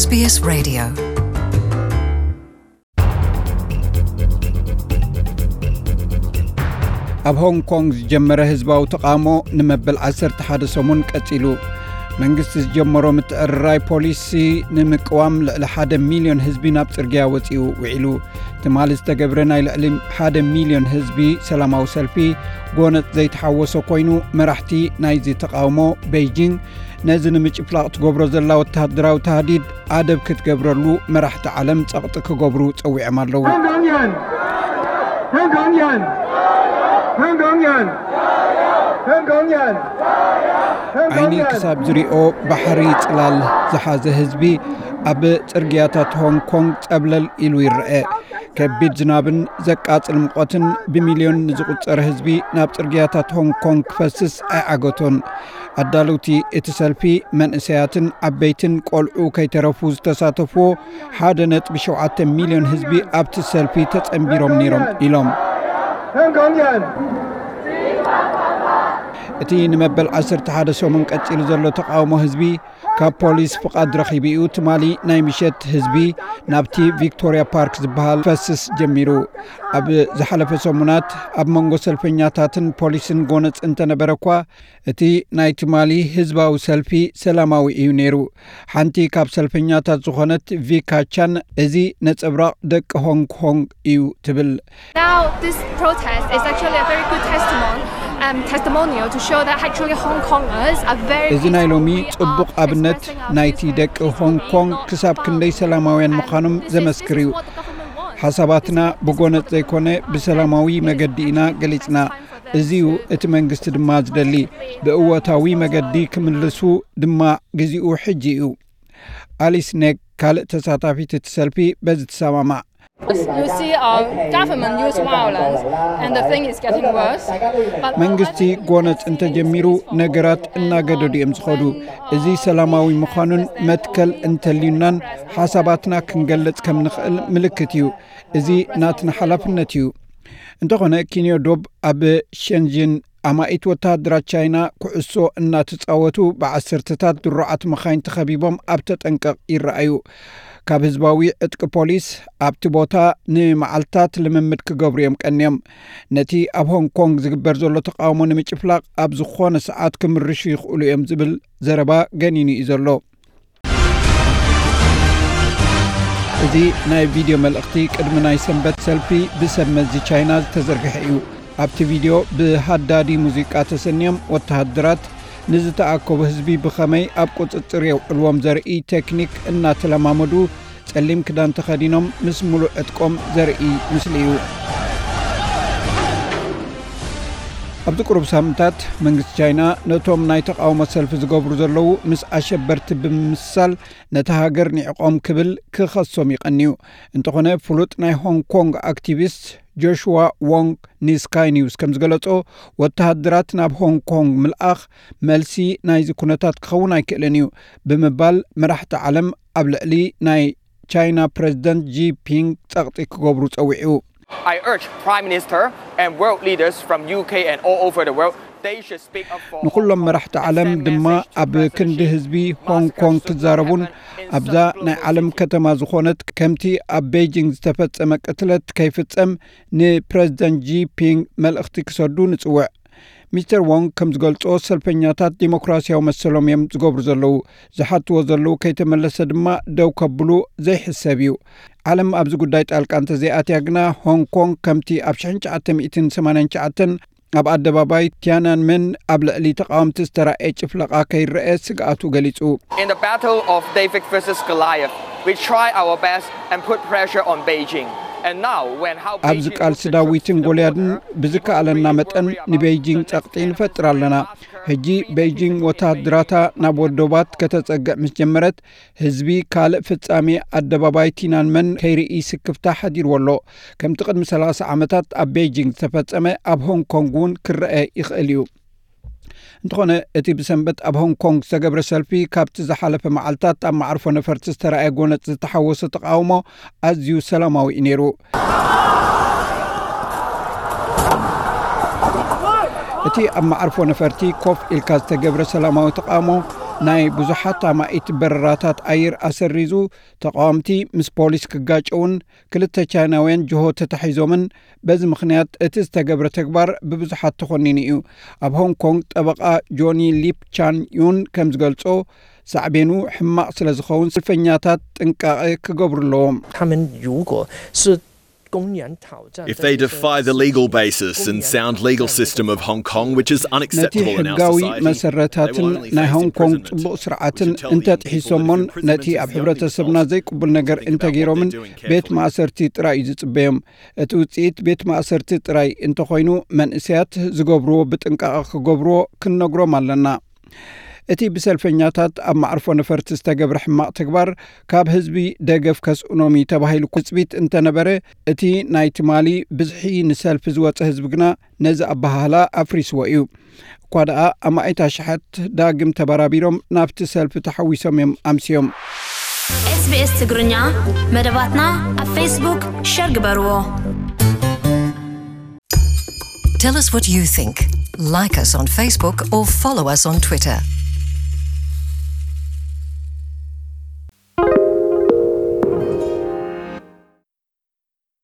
SBS Radio. ኣብ ሆንግ ኮንግ ዝጀመረ ህዝባዊ ተቓውሞ ንመበል 11 ሰሙን ቀጺሉ መንግስቲ ዝጀመሮ ምትዕርራይ ፖሊሲ ንምቅዋም ልዕሊ 1 ሚልዮን ህዝቢ ናብ ፅርግያ ወፂኡ ውዒሉ። ትማል ዝተገብረ ናይ ልዕሊ 1 ሚልዮን ህዝቢ ሰላማዊ ሰልፊ ጎነፅ ዘይተሓወሶ ኮይኑ መራሕቲ ናይዚ ተቃውሞ ቤይጂንግ ነዚ ንምጭፍላቕ ትገብሮ ዘላ ወተሃደራዊ ታህዲድ ኣደብ ክትገብረሉ መራሕቲ ዓለም ጸቕጢ ክገብሩ ፀዊዖም ኣለዉ። ሃንጋንያን ሃንጋንያን ሃንጋንያን ዓይኒ ክሳብ ዝሪኦ ባሕሪ ፅላል ዝሓዘ ህዝቢ ኣብ ፅርግያታት ሆንኮንግ ፀብለል ኢሉ ይርአ ከቢድ ዝናብን ዘቃፅል ምቆትን ብሚልዮን ዝቝፀር ህዝቢ ናብ ፅርግያታት ሆንኮንግ ክፈስስ ኣይዓገቶን ኣዳለውቲ እቲ ሰልፊ መንእሰያትን ዓበይትን ቈልዑ ከይተረፉ ዝተሳተፍዎ 1.7 ሚልዮን ህዝቢ ኣብቲ ሰልፊ ተጸንቢሮም ነይሮም ኢሎም እቲ ንመበል 11 ሰሙን ቀጺሉ ዘሎ ተቃውሞ ህዝቢ ካብ ፖሊስ ፍቓድ ረኺቡ እዩ። ትማሊ ናይ ምሸት ህዝቢ ናብቲ ቪክቶርያ ፓርክ ዝበሃል ፈስስ ጀሚሩ። ኣብ ዝሓለፈ ሰሙናት ኣብ መንጎ ሰልፈኛታትን ፖሊስን ጐነፅ እንተነበረ እኳ እቲ ናይ ትማሊ ህዝባዊ ሰልፊ ሰላማዊ እዩ ነይሩ። ሓንቲ ካብ ሰልፈኛታት ዝኾነት ቪካቻን እዚ ነጸብራቕ ደቂ ሆንግ ኮንግ እዩ ትብል Um. እዚ ናይ ሎሚ ጽቡቕ ኣብነት ናይቲ ደቂ protest ሆንግ today, ኮንግ not ክሳብ ክንደይ. ሰላማውያን ምዃኖም ዘመስክር እዩ. ሓሳባትና the ዘይኮነ ብሰላማዊ. መገዲ ኢና ገሊጽና እዚዩ እቲ መንግስቲ ድማ ዝደሊ ብእወታዊ መገዲ ክምልሱ ድማ ግዜኡ ሕጂ እዩ ኣሊስ ኔግ ካልእ ተሳታፊት እቲ ሰልፊ በዚ ትሰማማዕ But መንግስቲ ጐነፅ እንተጀሚሩ ነገራት እናገደዱ እዮም ዝኸዱ እዚ ሰላማዊ ምዃኑን መትከል እንተልዩናን ሓሳባትና ክንገለጽ ከም ንኽእል ምልክት እዩ። እዚ ናትና ሓላፍነት እዩ። እንተኾነ ኪንዮ ዶብ ኣብ ሸንዥን ኣማኢት ወተሃደራት ቻይና ኩዕሶ እናተፃወቱ ብዓሰርተታት ድሩዓት መኻይን ተኸቢቦም ኣብ ተጠንቀቕ ይረኣዩ። ካብ ህዝባዊ ዕጥቂ ፖሊስ ኣብቲ ቦታ ንመዓልትታት ልምምድ ክገብሩ እዮም ቀንዮም ነቲ ኣብ ሆንግ ኮንግ ዝግበር ዘሎ ተቃውሞ ንምጭፍላቕ ኣብ ዝኾነ ሰዓት ክምርሹ ይኽእሉ እዮም ዝብል ዘረባ ገኒኑ እዩ ዘሎ። እዚ ናይ ቪድዮ መልእኽቲ ቅድሚ ናይ ሰንበት ሰልፊ ብሰብ መዚ ቻይና ዝተዘርግሐ እዩ ኣብቲ ቪድዮ ብሃዳዲ ሙዚቃ ተሰኒዮም ወተሃደራት ንዝተኣከቡ ህዝቢ ብኸመይ ኣብ ቁፅፅር የውዕልዎም ዘርኢ ቴክኒክ እናተለማመዱ ጸሊም ክዳን ተኸዲኖም ምስ ሙሉእ ዕጥቆም ዘርኢ ምስሊ እዩ። ኣብዚ ቁሩብ ሳምንታት መንግስቲ ቻይና ነቶም ናይ ተቃውሞ ሰልፊ ዝገብሩ ዘለዉ ምስ ኣሸበርቲ ብምምሳል ነቲ ሃገር ኒዕቆም ክብል ክኸሶም ይቐንዩ። እንተኾነ ፍሉጥ ናይ ሆንግ ኮንግ ኣክቲቪስት ጆሽዋ ዎንግ ንስካይ ኒውስ ከም ዝገለጾ ወተሃደራት ናብ ሆንግ ኮንግ ምልኣኽ መልሲ ናይዚ ኩነታት ክኸውን ኣይክእልን እዩ ብምባል መራሕቲ ዓለም ኣብ ልዕሊ ናይ ቻይና ፕረዚደንት ጂፒንግ ጸቕጢ ክገብሩ ጸዊዑ I urge Prime Minister and world leaders from UK and all over the world, ንኩሎም መራሕቲ ዓለም ድማ ኣብ ክንዲ ህዝቢ ሆንግ ኮንግ ክዛረቡን ኣብዛ ናይ ዓለም ከተማ ዝኾነት ከምቲ ኣብ ቤይጂንግ ዝተፈጸመ ቅትለት ከይፍጸም ንፕረዚደንት ጂፒንግ መልእኽቲ ክሰዱ ንጽውዕ። ሚስተር ዎንግ ከም ዝገልጾ ሰልፈኛታት ዲሞክራስያዊ መሰሎም እዮም ዝገብሩ ዘለዉ ዝሓትዎ ዘለዉ ከይተመለሰ ድማ ደው ከብሉ ዘይሕሰብ እዩ። ዓለም ኣብዚ ጉዳይ ጣልቃ እንተዘይኣትያ ግና ሆንግ ኮንግ ከምቲ ኣብ 1989 ኣብ ኣደባባይ ቲያናንመን ኣብ ልዕሊ ተቃወምቲ ዝተራእየ ጭፍለቓ ከይረአ ስግኣቱ ገሊጹ In ኣብዚ ቃልሲ ዳዊትን ጎልያድን ብዝከኣለና መጠን ንቤይጂንግ ጸቕጢ ንፈጥር. ኣለና ሕጂ ቤይጂንግ ወተሃደራታ ናብ ወደባት ከተጸግዕ ምስ ጀመረት ህዝቢ ካልእ ፍጻሜ ኣደባባይ ቲናንመን ከይርኢ ስክፍታ ሓዲርዎ ኣሎ ከምቲ ቅድሚ 30 ዓመታት ኣብ ቤይጂንግ ዝተፈጸመ ኣብ ሆንግ ኮንግ እውን ክረአ ይኽእል እዩ እንተኾነ እቲ ብሰንበት ኣብ ሆንግ ኮንግ ዝተገብረ ሰልፊ ካብቲ ዝሓለፈ መዓልትታት ኣብ ማዕርፎ ነፈርቲ ዝተረኣየ ጐነፅ ዝተሓወሰ ተቃውሞ ኣዝዩ ሰላማዊ እዩ ነይሩ። እቲ ኣብ ማዕርፎ ነፈርቲ ኮፍ ኢልካ ዝተገብረ ሰላማዊ ተቃውሞ ናይ ብዙሓት ኣማኢት በረራታት ኣየር ኣሰሪዙ ተቃዋምቲ ምስ ፖሊስ ክጋጨውን ክልተ ቻይናውያን ጅሆ ተታሒዞምን በዚ ምኽንያት እቲ ዝተገብረ ተግባር ብብዙሓት ተኾኒኑ እዩ። ኣብ ሆንግ ኮንግ ጠበቓ ጆኒ ሊፕ ቻን ዩን ከም ዝገልጾ ሳዕቤኑ ሕማቕ ስለ ዝኸውን ሰልፈኛታት ጥንቃቐ ክገብሩ ኣለዎም If they defy the legal basis and sound legal system of Hong Kong, which is unacceptable in our society, መሰረታትን ናይ ሆንኮንግ ፅቡቕ ስርዓትን እንተጥሒሶሞን ነቲ ኣብ ሕብረተሰብና ዘይቅቡል ነገር እንተገይሮምን ቤት ማእሰርቲ ጥራይ እዩ ዝፅበዮም እቲ ውፅኢት ቤት ማእሰርቲ ጥራይ እንተኮይኑ መንእስያት ዝገብርዎ ብጥንቃቐ ክገብርዎ ክንነግሮም ኣለና እቲ ብሰልፈኛታት ኣብ ማዕርፎ ነፈርቲ ዝተገብረ ሕማቕ ተግባር ካብ ህዝቢ ደገፍ ከስእኖም እዩ ተባሂሉ ቅፅቢት እንተነበረ እቲ ናይ ትማሊ ብዝሒ ንሰልፊ ዝወፀ ህዝቢ ግና ነዚ ኣባሃላ ኣፍሪስዎ እዩ እኳ ደኣ ኣማኢት ኣሽሓት ዳግም ተበራቢሮም ናብቲ ሰልፊ ተሓዊሶም እዮም ኣምስዮም ኤስቢኤስ ትግርኛ መደባትና ኣብ ፌስቡክ share ግበርዎ Tell us what you think. Like us on Facebook or follow us on Twitter.